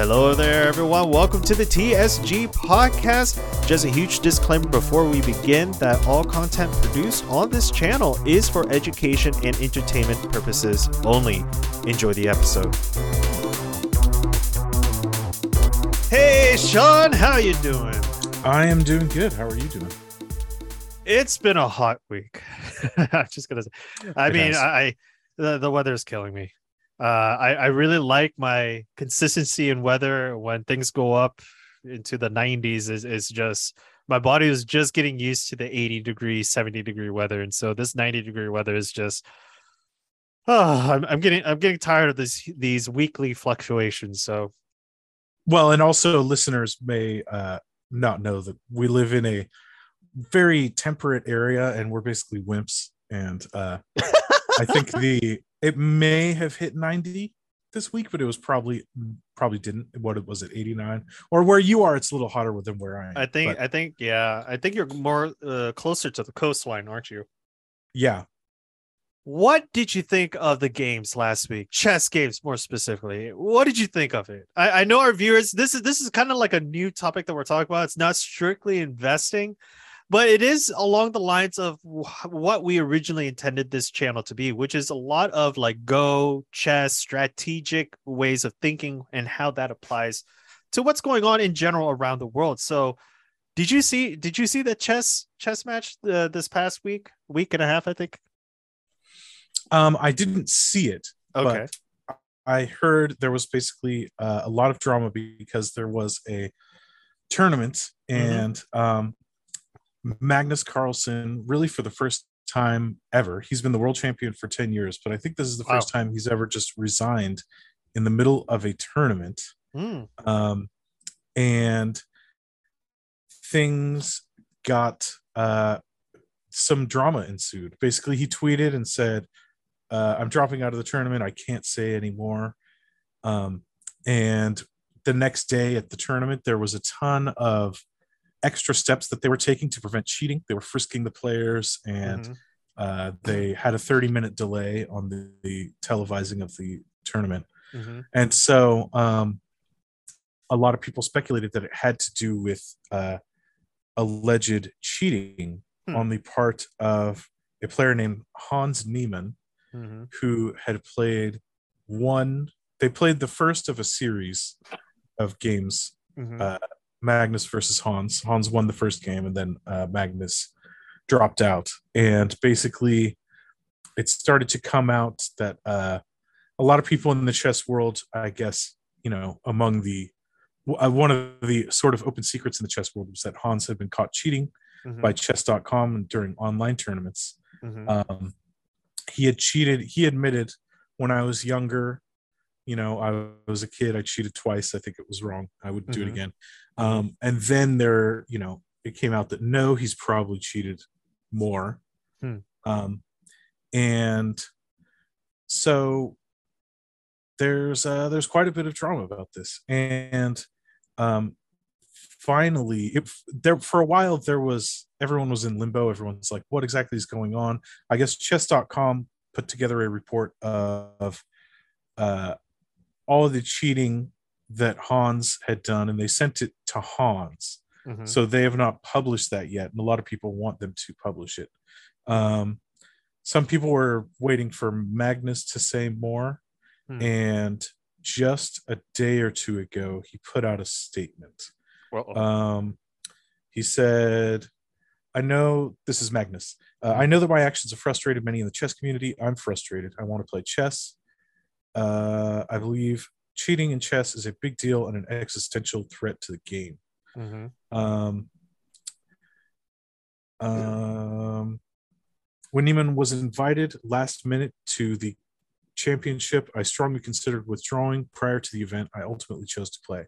Hello there, everyone. Welcome to the TSG podcast. Just a huge disclaimer before we begin that all content produced on this channel is for education and entertainment purposes only. Enjoy the episode. Hey, Sean, how you doing? I am doing good. How are you doing? It's been a hot week. I'm just gonna say. I It mean, has. I the, the weather is killing me. Uh, I I really like my consistency in weather when things go up into the 90s. Is is just my body is just getting used to the 80 degree, 70 degree weather, and so this 90 degree weather is just. Oh, I'm, I'm getting I'm getting tired of this these weekly fluctuations. So Well, and also listeners may uh, not know that we live in a very temperate area and we're basically wimps. And uh, I think the it may have hit 90 this week, but it was probably probably didn't. What it was it 89 or where you are? It's a little hotter than where I am. I think but I think yeah, I think you're more uh, closer to the coastline, aren't you? yeah. What did you think of the games last week? Chess games, more specifically. What did you think of it? I, I know our viewers. This is this is kind of like a new topic that we're talking about. It's not strictly investing, but it is along the lines of wh- what we originally intended this channel to be, which is a lot of like Go, chess, strategic ways of thinking, and how that applies to what's going on in general around the world. So, did you see? Did you see the chess chess match uh, this past week, week and a half? I think. Um, I didn't see it. Okay. But I heard there was basically uh, a lot of drama because there was a tournament Mm-hmm. and um, Magnus Carlsen, really for the first time ever, he's been the world champion for 10 years, but I think this is the first time he's ever just resigned in the middle of a tournament. Hmm. Um, and things got uh, some drama ensued. Basically, he tweeted and said, uh, I'm dropping out of the tournament. I can't say anymore. Um, and the next day at the tournament, there was a ton of extra steps that they were taking to prevent cheating. They were frisking the players and Mhm. uh, they had a 30 minute delay on the, the televising of the tournament. Mhm. And so um, a lot of people speculated that it had to do with uh, alleged cheating Hmm. on the part of a player named Hans Niemann, Mhm. who had played one, they played the first of a series of games Mhm. Uh, Magnus versus Hans. Hans won the first game, and then uh, Magnus dropped out. And basically, it started to come out that uh, a lot of people in the chess world, I guess, you know, among the uh, one of the sort of open secrets in the chess world was that Hans had been caught cheating Mhm. by chess.com during online tournaments. Mhm. Um, he had cheated. He admitted when I was younger, you know, I was a kid. I cheated twice. I think it was wrong. I wouldn't do it Mhm. again. Um, and then there, you know, it came out that no, he's probably cheated more. Hmm. Um, and so there's uh, there's quite a bit of drama about this, and um, finally, it, there for a while there was everyone was in limbo. Everyone's like, what exactly is going on? I guess chess.com put together a report of uh, all of the cheating that Hans had done, and they sent it to Hans. Mhm. So they have not published that yet, and a lot of people want them to publish it. Um, some people were waiting for Magnus to say more, Hmm. and just a day or two ago, he put out a statement. Well, Um, he said, I know this is Magnus. Uh, I know that my actions have frustrated many in the chess community. I'm frustrated. I want to play chess. Uh, I believe cheating in chess is a big deal and an existential threat to the game. mhm. Um, um, when Niemann was invited last minute to the championship, I strongly considered withdrawing. Prior to the event, I ultimately chose to play.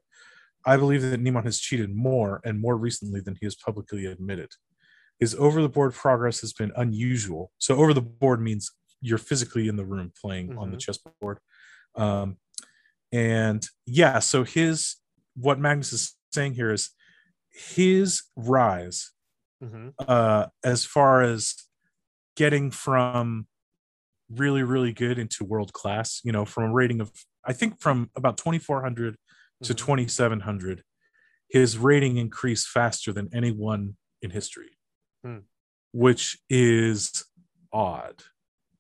I believe that Niemann has cheated more and more recently than he has publicly admitted. His over the board progress has been unusual. So, over the board means you're physically in the room playing on the Mhm. chessboard. Um, and yeah, so his what Magnus is saying here is his rise Mhm. uh, as far as getting from really really good into world class you know from a rating of i think from about 2400 to Mhm. 2700 his rating increased faster than anyone in history Hmm. which is odd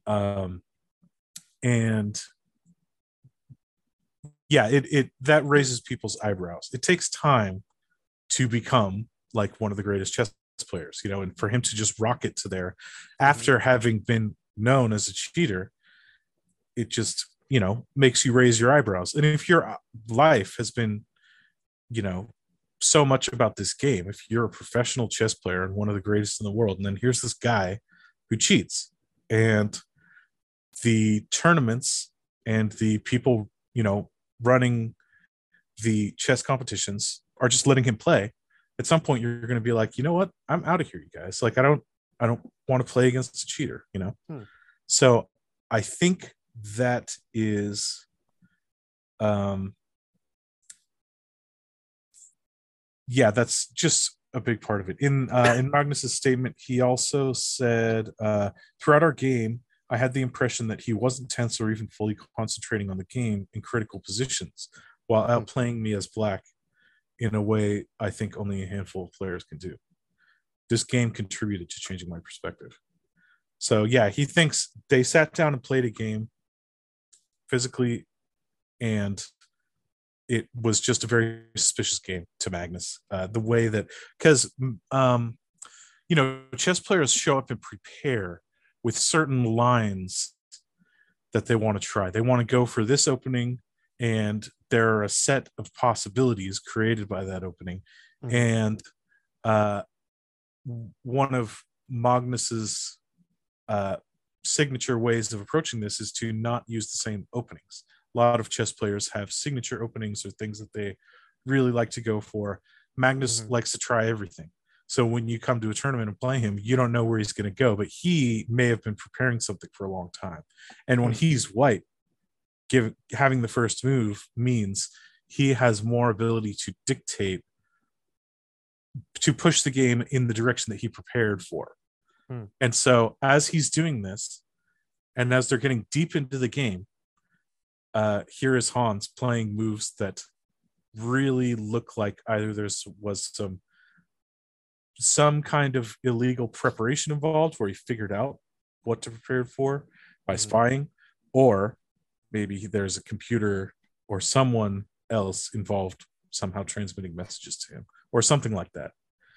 um and yeah it it that raises people's eyebrows. It takes time to become like one of the greatest chess players you know and for him to just rocket to there mm-hmm. after having been known as a cheater it just you know makes you raise your eyebrows. And if your uh, life has been you know so much about this game if you're a professional chess player and one of the greatest in the world and then here's this guy who cheats and the tournaments and the people you know running the chess competitions are just letting him play at some point you're going to be like you know what? I'm out of here you guys. Like i don't i don't want to play against a cheater you know? Hmm. so i think that is um yeah that's just a big part of it. In uh in magnus's statement he also said uh throughout our game i had the impression that he wasn't tense or even fully concentrating on the game in critical positions while outplaying me as black in a way i think only a handful of players can do this game contributed to changing my perspective so yeah he thinks they sat down and played a game physically and it was just a very suspicious game to Magnus. Uh, the way that, because, um, you know, chess players show up and prepare with certain lines that they want to try. They want to go for this opening, and there are a set of possibilities created by that opening. Mhm. And uh, one of Magnus's uh, signature ways of approaching this is to not use the same openings a lot of chess players have signature openings or things that they really like to go for. Magnus Mhm. likes to try everything. So when you come to a tournament and play him, you don't know where he's going to go, but he may have been preparing something for a long time. And when Mhm. he's white, give having the first move means he has more ability to dictate to push the game in the direction that he prepared for. Hmm. And so as he's doing this and as they're getting deep into the game, uh, here is Hans playing moves that really look like either there's was some some kind of illegal preparation involved where he figured out what to prepare for by Mhm. spying, or maybe there's a computer or someone else involved somehow transmitting messages to him or something like that.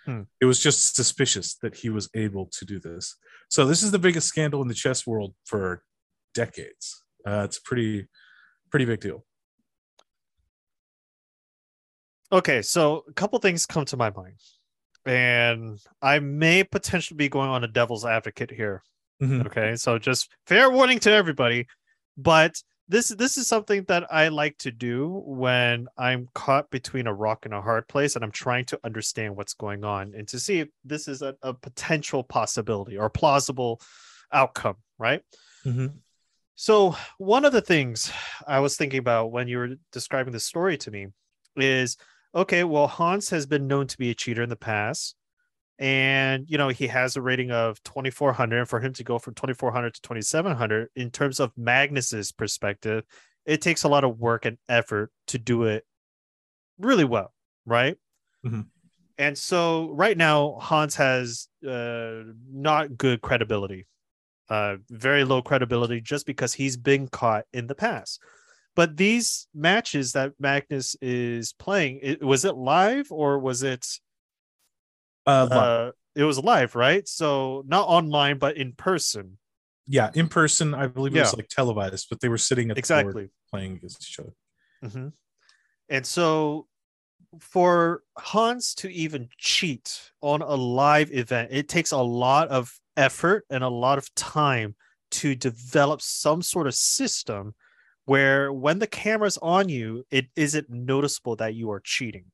Hmm. It was just suspicious that he was able to do this. So this is the biggest scandal in the chess world for decades. Uh, it's pretty pretty big deal. Okay, so a couple things come to my mind, and I may potentially be going on a devil's advocate here. Mhm. Okay, so just fair warning to everybody, but this this is something that I like to do when I'm caught between a rock and a hard place, and I'm trying to understand what's going on and to see if this is a, a potential possibility or plausible outcome, right? Mhm. So one of the things I was thinking about when you were describing the story to me is okay, well, Hans has been known to be a cheater in the past. And you know, he has a rating of 2400. And for him to go from 2400 to 2700, in terms of Magnus's perspective, it takes a lot of work and effort to do it really well, right? Mhm. And so right now, Hans has uh, not good credibility uh, very low credibility just because he's been caught in the past. But these matches that Magnus is playing, it, was it live or was it? Uh, Uh, it was live, right? So not online, but in person. yeah, in person, I believe it was like televised, but they were sitting at Exactly. playing against each other. hmm And so for Hans to even cheat on a live event, it takes a lot of effort and a lot of time to develop some sort of system where when the camera's on you, it isn't noticeable that you are cheating.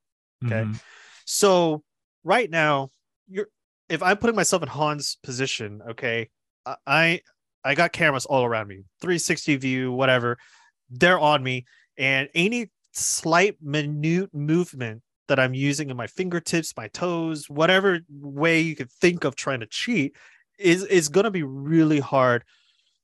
Okay. Mhm. So right now, you're if I'm putting myself in Han's position, okay, I- I I got cameras all around me, 360 view, whatever. They're on me, and any slight minute movement that I'm using in my fingertips, my toes, whatever way you could think of trying to cheat, is is gonna be really hard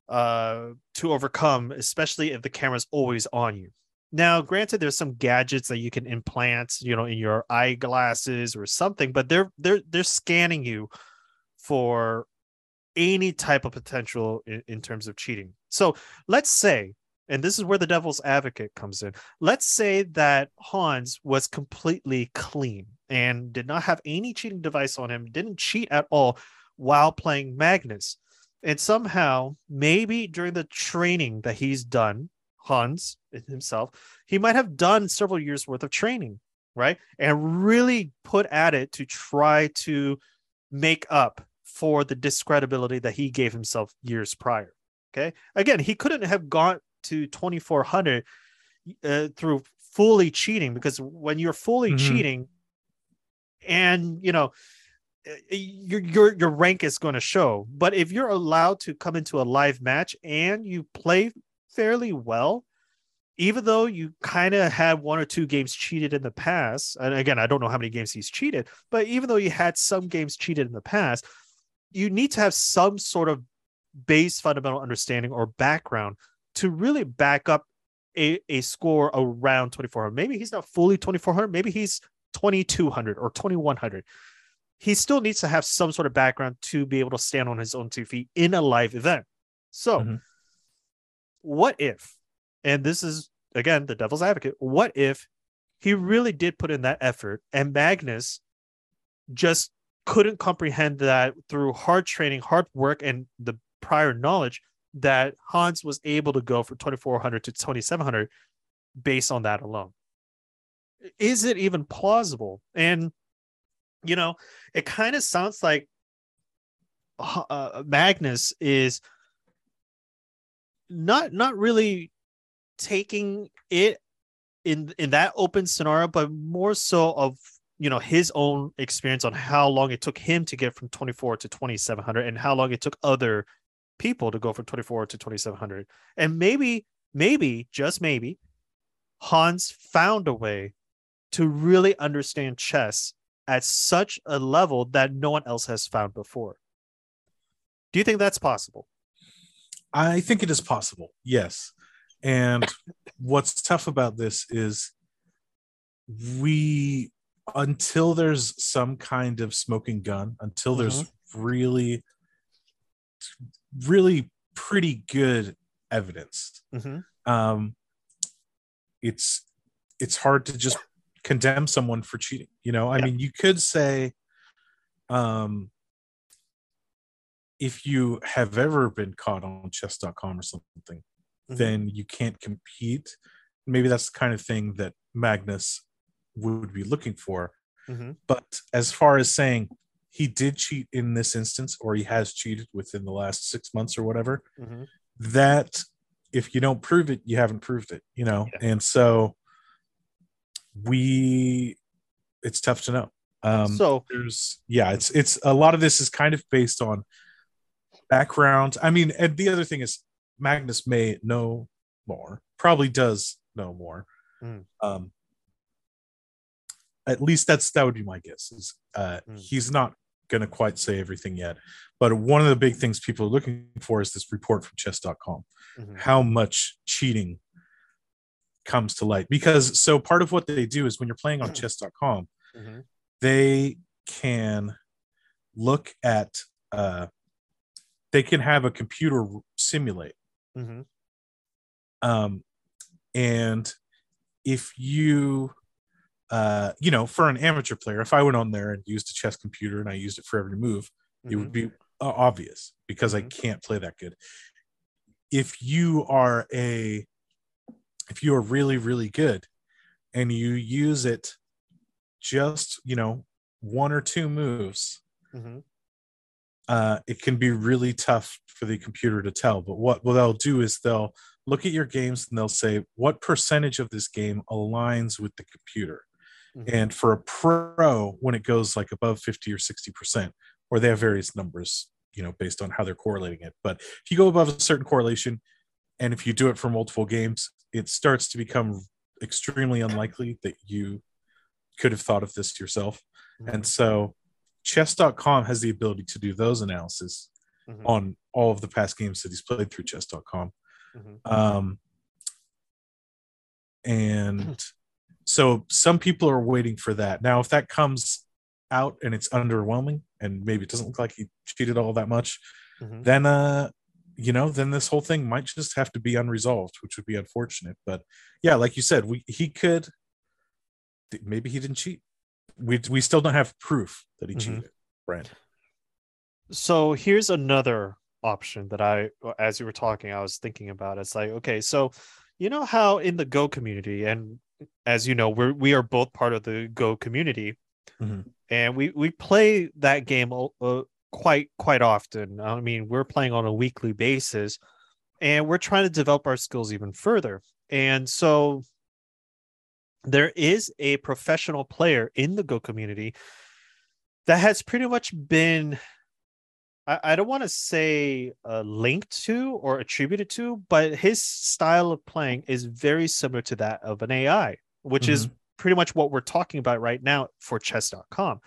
uh to overcome, especially if the camera's always on you. Now, granted, there's some gadgets that you can implant, you know, in your eyeglasses or something, but they're they're they're scanning you for any type of potential in, in terms of cheating. So let's say, and this is where the devil's advocate comes in. Let's say that Hans was completely clean and did not have any cheating device on him, didn't cheat at all while playing Magnus. And somehow, maybe during the training that he's done, Hans himself, he might have done several years worth of training, right? And really put at it to try to make up for the discredibility that he gave himself years prior. Okay. Again, he couldn't have gone to 2400 uh, through fully cheating because when you're fully mm-hmm. cheating and, you know, your your your rank is going to show. But if you're allowed to come into a live match and you play fairly well, even though you kind of had one or two games cheated in the past, and again, I don't know how many games he's cheated, but even though you had some games cheated in the past, you need to have some sort of base fundamental understanding or background to really back up a, a score around 2400. Maybe he's not fully 2400, maybe he's 2200 or 2100. He still needs to have some sort of background to be able to stand on his own two feet in a live event. So, mm-hmm. what if and this is again the devil's advocate. What if he really did put in that effort and Magnus just couldn't comprehend that through hard training, hard work, and the prior knowledge that Hans was able to go from 2400 to 2700 based on that alone? Is it even plausible? And, you know, it kind of sounds like uh, Magnus is not not really taking it in in that open scenario, but more so of you know his own experience on how long it took him to get from 24 to 2700 and how long it took other people to go from 24 to 2700 and maybe maybe just maybe hans found a way to really understand chess at such a level that no one else has found before do you think that's possible i think it is possible yes and what's tough about this is we until there's some kind of smoking gun, until mm-hmm. there's really really pretty good evidence. Mm-hmm. Um, it's it's hard to just condemn someone for cheating. You know, I yeah. mean, you could say, um, if you have ever been caught on chess.com or something, mm-hmm. then you can't compete. Maybe that's the kind of thing that Magnus would be looking for. Mm-hmm. But as far as saying he did cheat in this instance, or he has cheated within the last six months or whatever, mm-hmm. that if you don't prove it, you haven't proved it, you know? Yeah. And so we, it's tough to know. Um, so there's, yeah, it's, it's a lot of this is kind of based on background. I mean, and the other thing is Magnus may know more, probably does know more. Mm. Um, at least that's that would be my guess. Is uh, mm. he's not going to quite say everything yet, but one of the big things people are looking for is this report from Chess.com. Mm-hmm. How much cheating comes to light? Because so part of what they do is when you're playing on Chess.com, mm-hmm. they can look at uh, they can have a computer simulate Mm-hmm. Um, and if you, uh, you know, for an amateur player, if I went on there and used a chess computer and I used it for every move, mm-hmm. it would mm-hmm. be uh, obvious because mm-hmm. I can't play that good. If you are a, if you are really, really good and you use it just, you know, one or two moves, mm-hmm uh, it can be really tough for the computer to tell. But what, what they'll do is they'll look at your games and they'll say, what percentage of this game aligns with the computer? Mm-hmm. And for a pro, when it goes like above 50 or 60%, or they have various numbers, you know, based on how they're correlating it. But if you go above a certain correlation, and if you do it for multiple games, it starts to become extremely unlikely that you could have thought of this yourself. Mm-hmm. And so chess.com has the ability to do those analysis mm-hmm. on all of the past games that he's played through chess.com mm-hmm. um, and so some people are waiting for that now if that comes out and it's underwhelming and maybe it doesn't look like he cheated all that much Mhm. then uh you know then this whole thing might just have to be unresolved which would be unfortunate but yeah like you said we he could maybe he didn't cheat we we still don't have proof that he Mhm. cheated brandon So here's another option that I, as you were talking, I was thinking about. It's like, okay, so you know how in the Go community, and as you know, we're we are both part of the Go community, Mhm. and we we play that game uh, quite quite often. I mean, we're playing on a weekly basis, and we're trying to develop our skills even further. And so there is a professional player in the Go community that has pretty much been I, I don't want to say uh, linked to or attributed to, but his style of playing is very similar to that of an AI, which is pretty much what we're talking about right now for chess.com.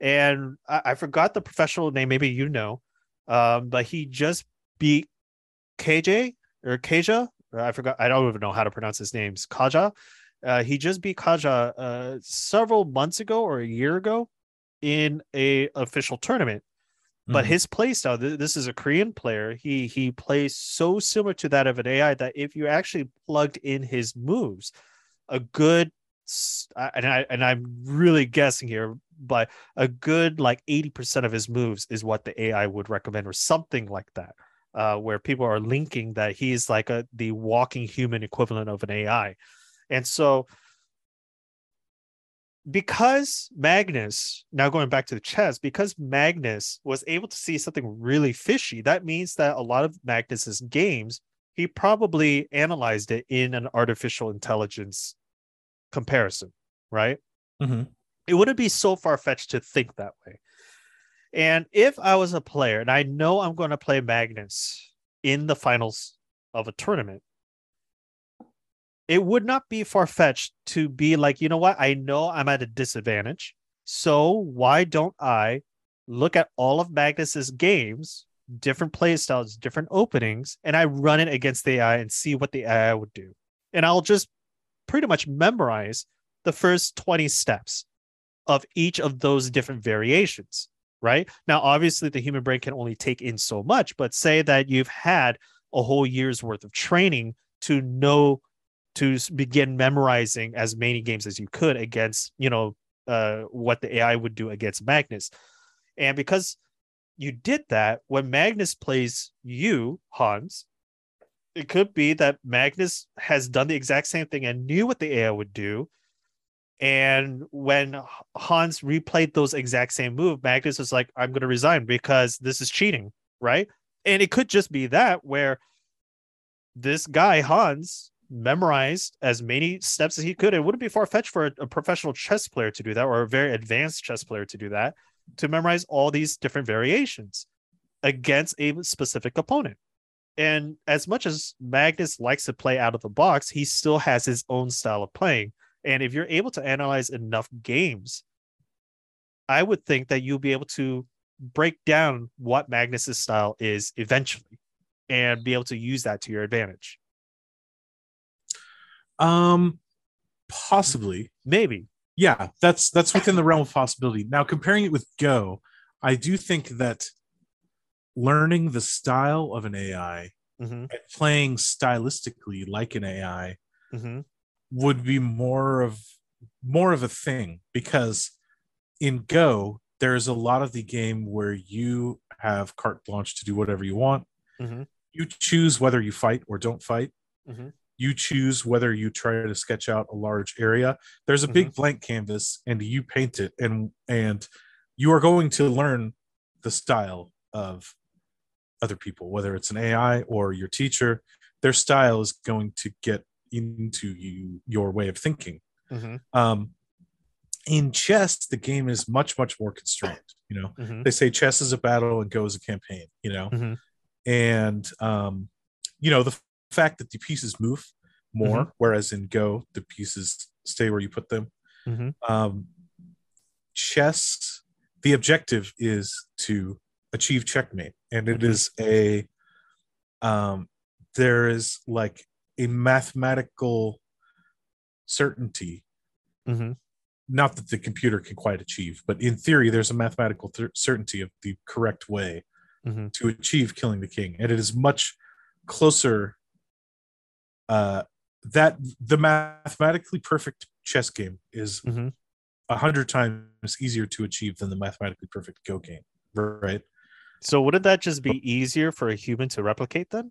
And I, I forgot the professional name, maybe you know, um, but he just beat KJ or Kaja. or I forgot, I don't even know how to pronounce his names. Kaja. Uh, he just beat Kaja uh, several months ago or a year ago in a official tournament but Mhm. his play style th- this is a korean player he he plays so similar to that of an ai that if you actually plugged in his moves a good and i and i'm really guessing here but a good like 80% of his moves is what the ai would recommend or something like that uh, where people are linking that he's like a the walking human equivalent of an ai and so because Magnus, now going back to the chess, because Magnus was able to see something really fishy, that means that a lot of Magnus's games, he probably analyzed it in an artificial intelligence comparison, right? Mhm. It wouldn't be so far fetched to think that way. And if I was a player and I know I'm going to play Magnus in the finals of a tournament, it would not be far fetched to be like, you know what? I know I'm at a disadvantage. So why don't I look at all of Magnus's games, different play styles, different openings, and I run it against the AI and see what the AI would do? And I'll just pretty much memorize the first 20 steps of each of those different variations, right? Now, obviously, the human brain can only take in so much, but say that you've had a whole year's worth of training to know to begin memorizing as many games as you could against you know uh what the ai would do against magnus and because you did that when magnus plays you hans it could be that magnus has done the exact same thing and knew what the ai would do and when hans replayed those exact same move magnus was like i'm going to resign because this is cheating right and it could just be that where this guy Hans memorized as many steps as he could. It wouldn't be far fetched for a, a professional chess player to do that, or a very advanced chess player to do that, to memorize all these different variations against a specific opponent. And as much as Magnus likes to play out of the box, he still has his own style of playing. And if you're able to analyze enough games, I would think that you'll be able to break down what Magnus's style is eventually and be able to use that to your advantage. um possibly Maybe. yeah that's that's within the realm of possibility now comparing it with go i do think that learning the style of an ai hmm and playing stylistically like an ai hmm would be more of more of a thing because in go there's a lot of the game where you have carte blanche to do whatever you want. Mhm. you choose whether you fight or don't fight. Mhm. you choose whether you try to sketch out a large area. There's a big blank canvas and you paint it and and you are going to learn the style of other people whether it's an ai or your teacher their style is going to get into you your way of thinking. Hmm um in chess the game is much much more constrained you know? Hmm they say chess is a battle and go is a campaign you know? Mhm. and um you know the f- fact that the pieces move more whereas in go the pieces stay where you put them. Mhm. um chess the objective is to achieve checkmate and it Mhm. a um there is like a mathematical certainty Mhm. not that the computer can quite achieve but in theory there's a mathematical th- certainty of the correct way Mhm. to achieve killing the king and it is much closer uh that the mathematically perfect chess game is Mhm. a hundred times easier to achieve than the mathematically perfect go game right So wouldn't that just be easier for a human to replicate then?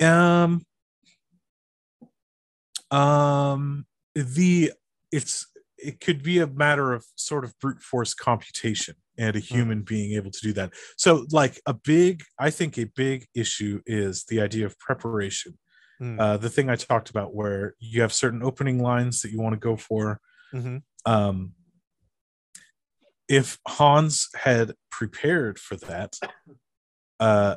um um the it's it could be a matter of sort of brute force computation and a human being able to do that so like a big i think a big issue is the idea of preparation Mm. uh, the thing i talked about where you have certain opening lines that you want to go for Mhm. um if hans had prepared for that uh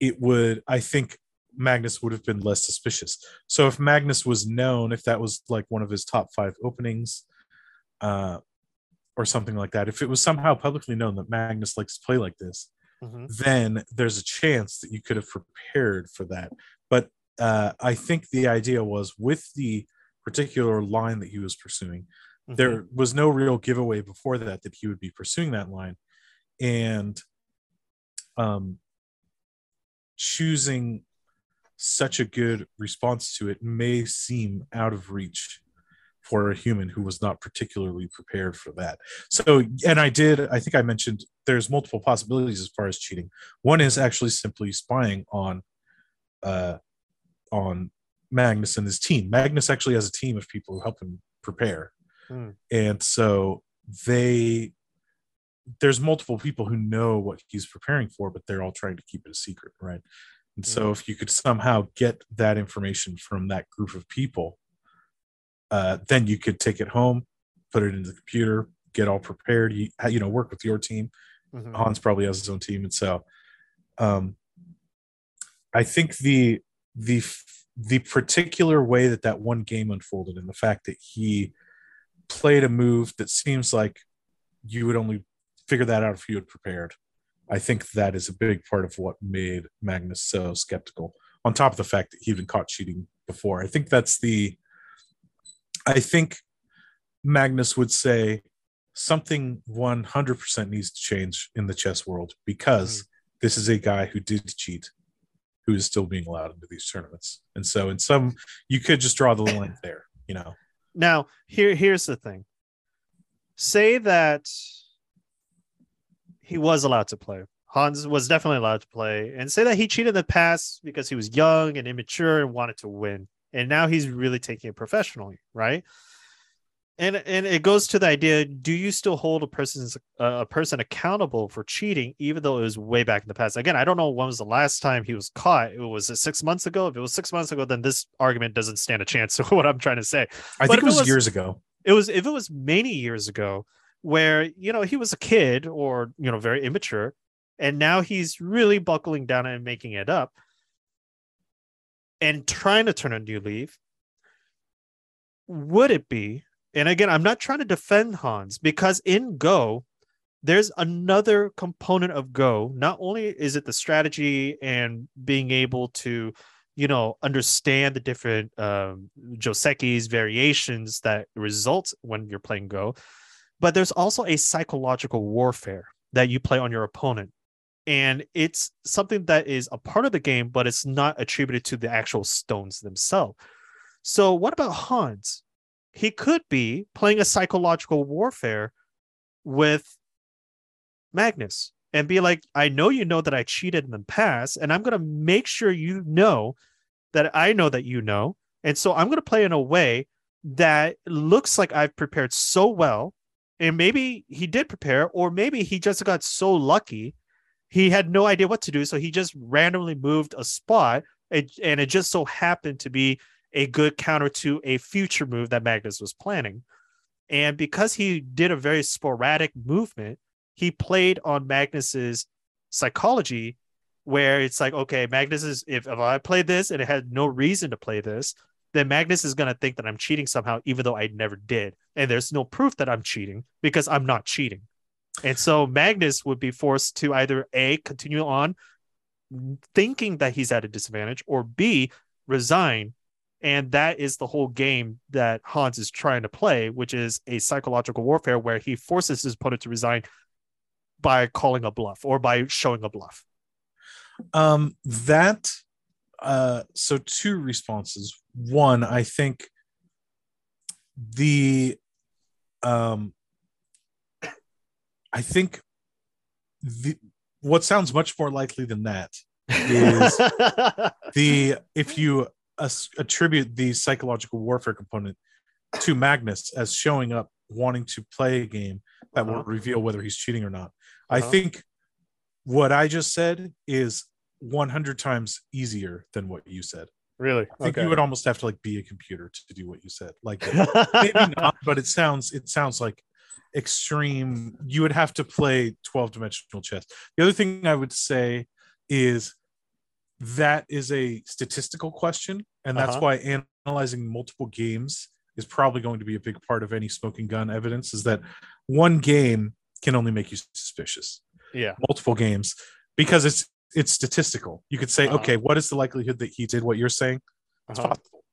it would i think magnus would have been less suspicious so if magnus was known if that was like one of his top five openings uh or something like that if it was somehow publicly known that magnus likes to play like this Mhm. then there's a chance that you could have prepared for that but uh i think the idea was with the particular line that he was pursuing Mhm. there was no real giveaway before that that he would be pursuing that line. And um choosing such a good response to it may seem out of reach for a human who was not particularly prepared for that. So and i did i think i mentioned there's multiple possibilities as far as cheating. One is actually simply spying on uh on magnus and his team. Magnus actually has a team of people who help him prepare Hmm. and so they there's multiple people who know what he's preparing for but they're all trying to keep it a secret right and so if you could somehow get that information from that group of people uh, then you could take it home put it into the computer get all prepared you, you know work with your team Mhm. Hans probably has his own team, and so um, I think the the the particular way that that one game unfolded, and the fact that he played a move that seems like you would only figure that out if you had prepared. I think that is a big part of what made Magnus so skeptical. On top of the fact that he'd been caught cheating before, I think that's the. I think Magnus would say something 100% needs to change in the chess world because hmm. this is a guy who did cheat who is still being allowed into these tournaments and so in some you could just draw the line there you know Now, here here's the thing. Say that he was allowed to play. Hans was definitely allowed to play, and say that he cheated in the past because he was young and immature and wanted to win, and now he's really taking it professionally, right? And and it goes to the idea: Do you still hold a person's uh, a person accountable for cheating, even though it was way back in the past? Again, I don't know when was the last time he was caught. It was it six months ago. If it was six months ago, then this argument doesn't stand a chance to what I'm trying to say i But think it it was, was- years ago it was if it was many years ago where you know he was a kid or you know very immature and now he's really buckling down and making it up and trying to turn a new leaf would it be and again i'm not trying to defend hans because in go there's another component of go. Not only is it the strategy and being able to you know understand the different um joseki's variations that result when you're playing go but there's also a psychological warfare that you play on your opponent. And it's something that is a part of the game but it's not attributed to the actual stones themselves. So what about hans he could be playing a psychological warfare with magnus and be like i know you know that i cheated in the past and i'm going to make sure you know that i know that you know and so i'm going to play in a way that looks like i've prepared so well and maybe he did prepare or maybe he just got so lucky he had no idea what to do so he just randomly moved a spot and, and it just so happened to be a good counter to a future move that magnus was planning. And because he did a very sporadic movement he played on magnus's psychology where it's like okay magnus is if, if i play this and it had no reason to play this then magnus is going to think that i'm cheating somehow even though i never did. And there's no proof that i'm cheating because i'm not cheating. And so magnus would be forced to either a continue on thinking that he's at a disadvantage or b resign And that is the whole game that Hans is trying to play, which is a psychological warfare where he forces his opponent to resign by calling a bluff or by showing a bluff. Um, that uh, so two responses. One, I think the um, I think the what sounds much more likely than that is the if you attribute the psychological warfare component to Magnus as showing up wanting to play a game that will Uh-huh. reveal whether he's cheating or not. I Uh-huh. think what I just said is 100 times easier than what you said. really? I think Okay. you would almost have to like be a computer to do what you said. Like maybe not, but it sounds it sounds like extreme. You would have to play 12 dimensional chess. The other thing I would say is that is a statistical question, and that's Uh-huh. why analyzing multiple games is probably going to be a big part of any smoking gun evidence. Is that one game can only make you suspicious. yeah. Multiple games because it's it's statistical. You could say, Uh-huh. okay, what is the likelihood that he did what you're saying? It's Uh-huh. possible.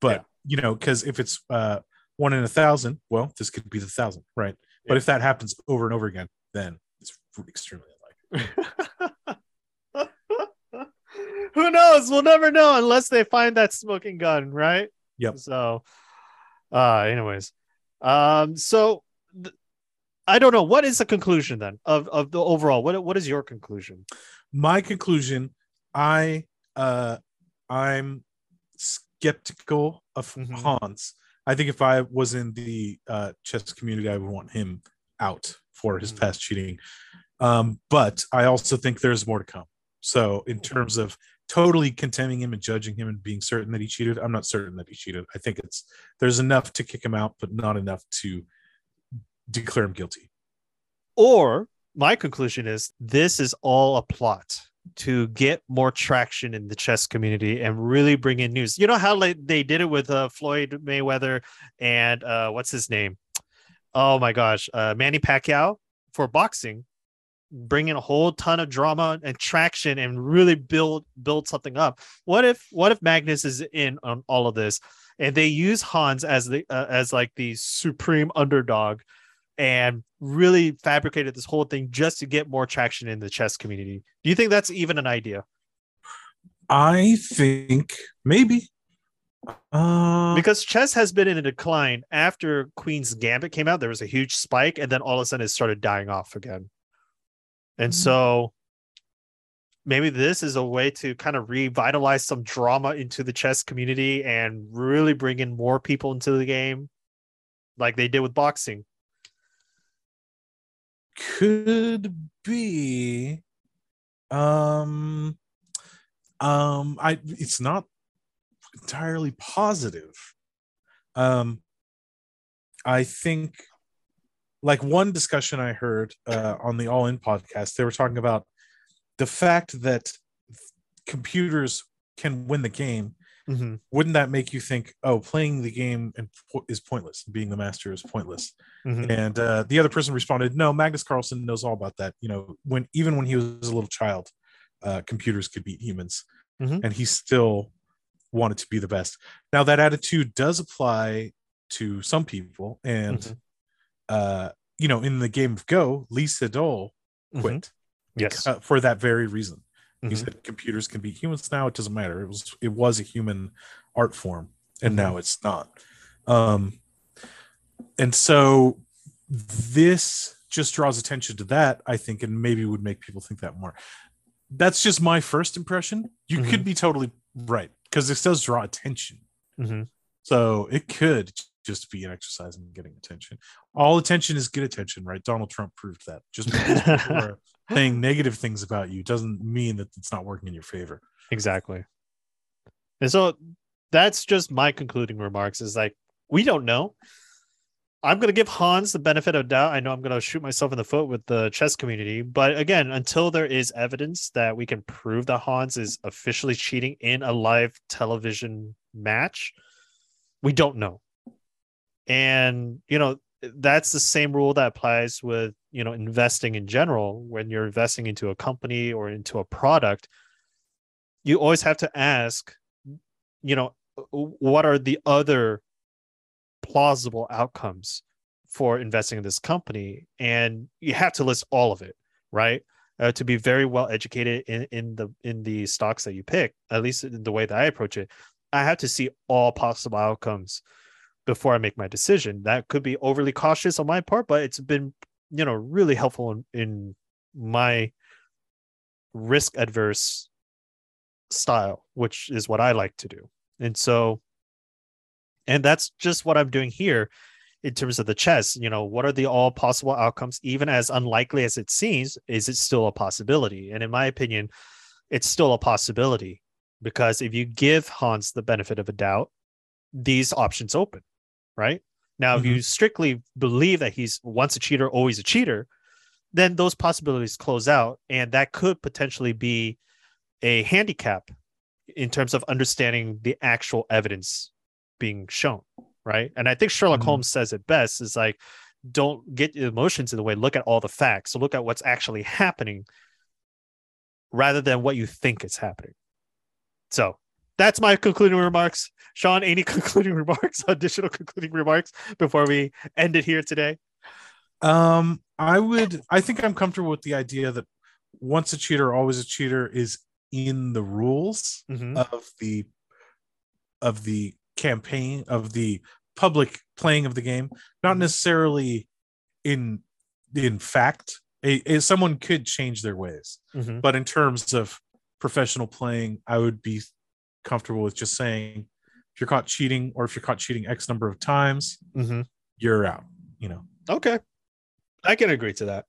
But you know, because if it's uh one in a thousand, well, this could be the thousand, right? But if that happens over and over again, then it's extremely unlikely. Who knows? We'll never know unless they find that smoking gun, right? Yep. So, uh, anyways, um, so th- I don't know. What is the conclusion then of of the overall? What what is your conclusion? My conclusion, I uh I'm skeptical of Mhm. Hans. I think if I was in the uh chess community, I would want him out for his Mhm. past cheating. Um, but I also think there's more to come. So in terms of totally condemning him and judging him and being certain that he cheated, I'm not certain that he cheated. I think it's there's enough to kick him out, but not enough to declare him guilty. Or my conclusion is this is all a plot to get more traction in the chess community and really bring in news. You know how like they did it with uh, Floyd Mayweather and uh, what's his name? Oh my gosh, uh, Manny Pacquiao for boxing, bring in a whole ton of drama and traction and really build build something up. What if what if Magnus is in on all of this and they use Hans as the uh, as like the supreme underdog and really fabricated this whole thing just to get more traction in the chess community. Do you think that's even an idea? I think maybe. Uh, Because chess has been in a decline after Queen's Gambit came out. There was a huge spike, and then all of a sudden it started dying off again. And so maybe this is a way to kind of revitalize some drama into the chess community and really bring in more people into the game, like they did with boxing. could be um um i it's not entirely positive um i think like one discussion i heard uh, on the all in podcast they were talking about the fact that computers can win the game Mhm. wouldn't that make you think oh playing the game is pointless being the master is pointless Mhm. and uh, the other person responded, "No, Magnus Carlsen knows all about that. You know, when even when he was a little child, uh, computers could beat humans, Mhm. and he still wanted to be the best. Now that attitude does apply to some people, and Mhm. Uh, you know, in the game of Go, Lee Sedol Mhm. quit Yes. uh, for that very reason. He Mhm. said computers can beat humans now. It doesn't matter. It was it was a human art form, and now it's not. Um, and so this just draws attention to that, I think, and maybe would make people think that more. That's just my first impression. You Mhm. could be totally right because this does draw attention. Mhm. So it could just be an exercise in getting attention. All attention is good attention, right? Donald Trump proved that. Just because people are saying negative things about you doesn't mean that it's not working in your favor. Exactly. And so that's just my concluding remarks is like, we don't know. I'm going to give Hans the benefit of doubt. I know I'm going to shoot myself in the foot with the chess community, but again, until there is evidence that we can prove that Hans is officially cheating in a live television match, we don't know. And, you know, that's the same rule that applies with, you know, investing in general. When you're investing into a company or into a product, you always have to ask, you know, what are the other plausible outcomes for investing in this company and you have to list all of it right uh, to be very well educated in, in the in the stocks that you pick at least in the way that i approach it i have to see all possible outcomes before i make my decision. That could be overly cautious on my part but it's been you know really helpful in, in my risk adverse style which is what i like to do. And so and that's just what i'm doing here in terms of the chess. You know what are the all possible outcomes even as unlikely as it seems is it still a possibility? And in my opinion it's still a possibility because if you give hans the benefit of a doubt these options open right now mm-hmm. if you strictly believe that he's once a cheater always a cheater then those possibilities close out and that could potentially be a handicap in terms of understanding the actual evidence being shown right? And I think Sherlock mm-hmm. Holmes says it best is like, don't get your emotions in the way. Look at all the facts. So look at what's actually happening rather than what you think is happening. So that's my concluding remarks. Sean, any concluding remarks, additional concluding remarks before we end it here today? Um, I would, I think I'm comfortable with the idea that once a cheater, always a cheater is in the rules mm-hmm. of the of the campaign of the public playing of the game, not mm-hmm. necessarily in in fact. A, a someone could change their ways, mm-hmm. but in terms of professional playing, I would be comfortable with just saying if you're caught cheating or if you're caught cheating X number of times, mm-hmm. you're out. You know. Okay, I can agree to that.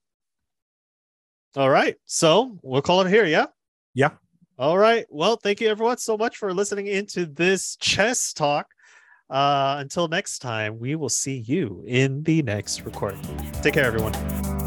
All right, so we'll call it here. Yeah. Yeah. All right. Well, thank you everyone so much for listening into this chess talk. Uh, until next time, we will see you in the next recording. Take care, everyone.